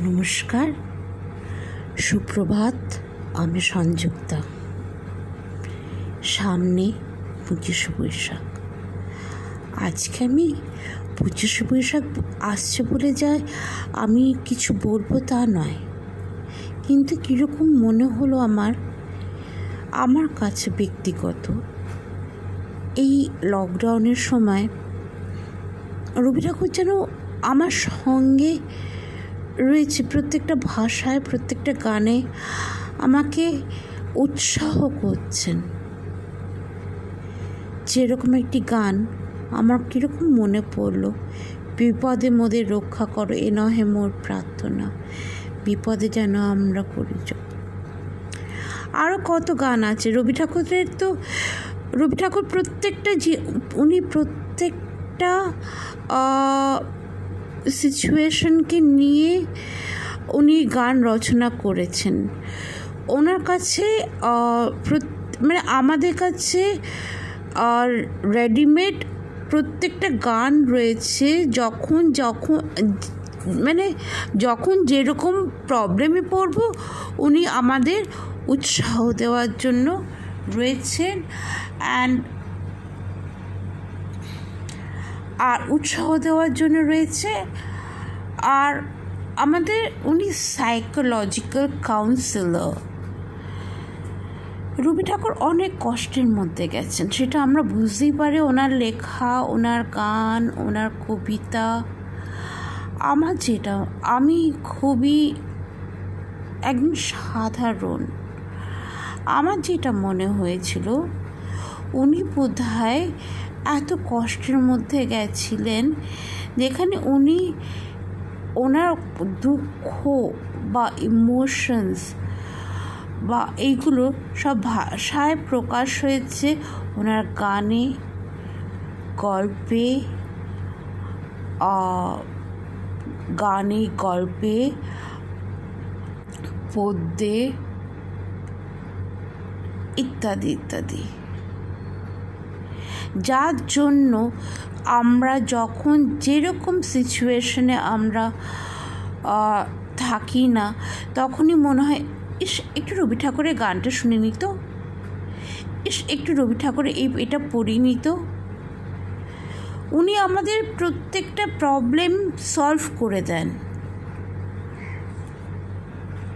নমস্কার। সুপ্রভাত, আমি সংযুক্তা। সামনে পঁচিশে বৈশাখ। আজকে আমি পঁচিশে বৈশাখ আসছে বলে যায় আমি কিছু বলব তা নয়। কিন্তু কীরকম মনে হলো আমার? আমার কাছে ব্যক্তিগত। এই লকডাউনের সময় রবি ঠাকুর যেন আমার সঙ্গে রয়েছে প্রত্যেকটা ভাষায়, প্রত্যেকটা গানে আমাকে উৎসাহ করছেন। যেরকম একটি গান আমার কীরকম মনে পড়ল, বিপদে মোদের রক্ষা করো, এ নহে মোর প্রার্থনা, বিপদে যেন আমরা করি আরও কত গান আছে, রবি ঠাকুরের তো, রবি ঠাকুর প্রত্যেকটা যে উনি প্রত্যেকটা সিচুয়েশনকে নিয়ে উনি গান রচনা করেছেন। ওনার কাছে মানে আমাদের কাছে আর রেডিমেড প্রত্যেকটা গান রয়েছে যখন যখন মানে যখন যেরকম প্রবলেমে পড়ব, উনি আমাদের উৎসাহ দেওয়ার জন্য রয়েছেন। অ্যান্ড আর উৎসাহ দেওয়ার জন্য রয়েছে। আর আমাদের উনি সাইকোলজিক্যাল কাউন্সিলর রবি ঠাকুর অনেক কষ্টের মধ্যে গেছেন, সেটা আমরা বুঝতেই পারি। ওনার লেখা, ওনার গান, ওনার কবিতা। আমার যেটা, আমি খুবই একদম সাধারণ। আমার যেটা মনে হয়েছিল, উনি বোধ এত কষ্টের মধ্যে গেছিলেন যেখানে উনি ওনার দুঃখ বা ইমোশনস বা এইগুলো সব ভাষায় প্রকাশ হয়েছে। ওনার গানে, গল্পে গানে, গল্পে, পদ্যে, ইত্যাদি ইত্যাদি। যার জন্য আমরা যখন যেরকম সিচুয়েশনে আমরা থাকি না, তখনই মনে হয়, ইস, একটু রবি ঠাকুরের গানটা শুনে নিত। ইস, একটু রবি ঠাকুরের এই, এটা পড়ি নিত। উনি আমাদের প্রত্যেকটা প্রবলেম সলভ করে দেন।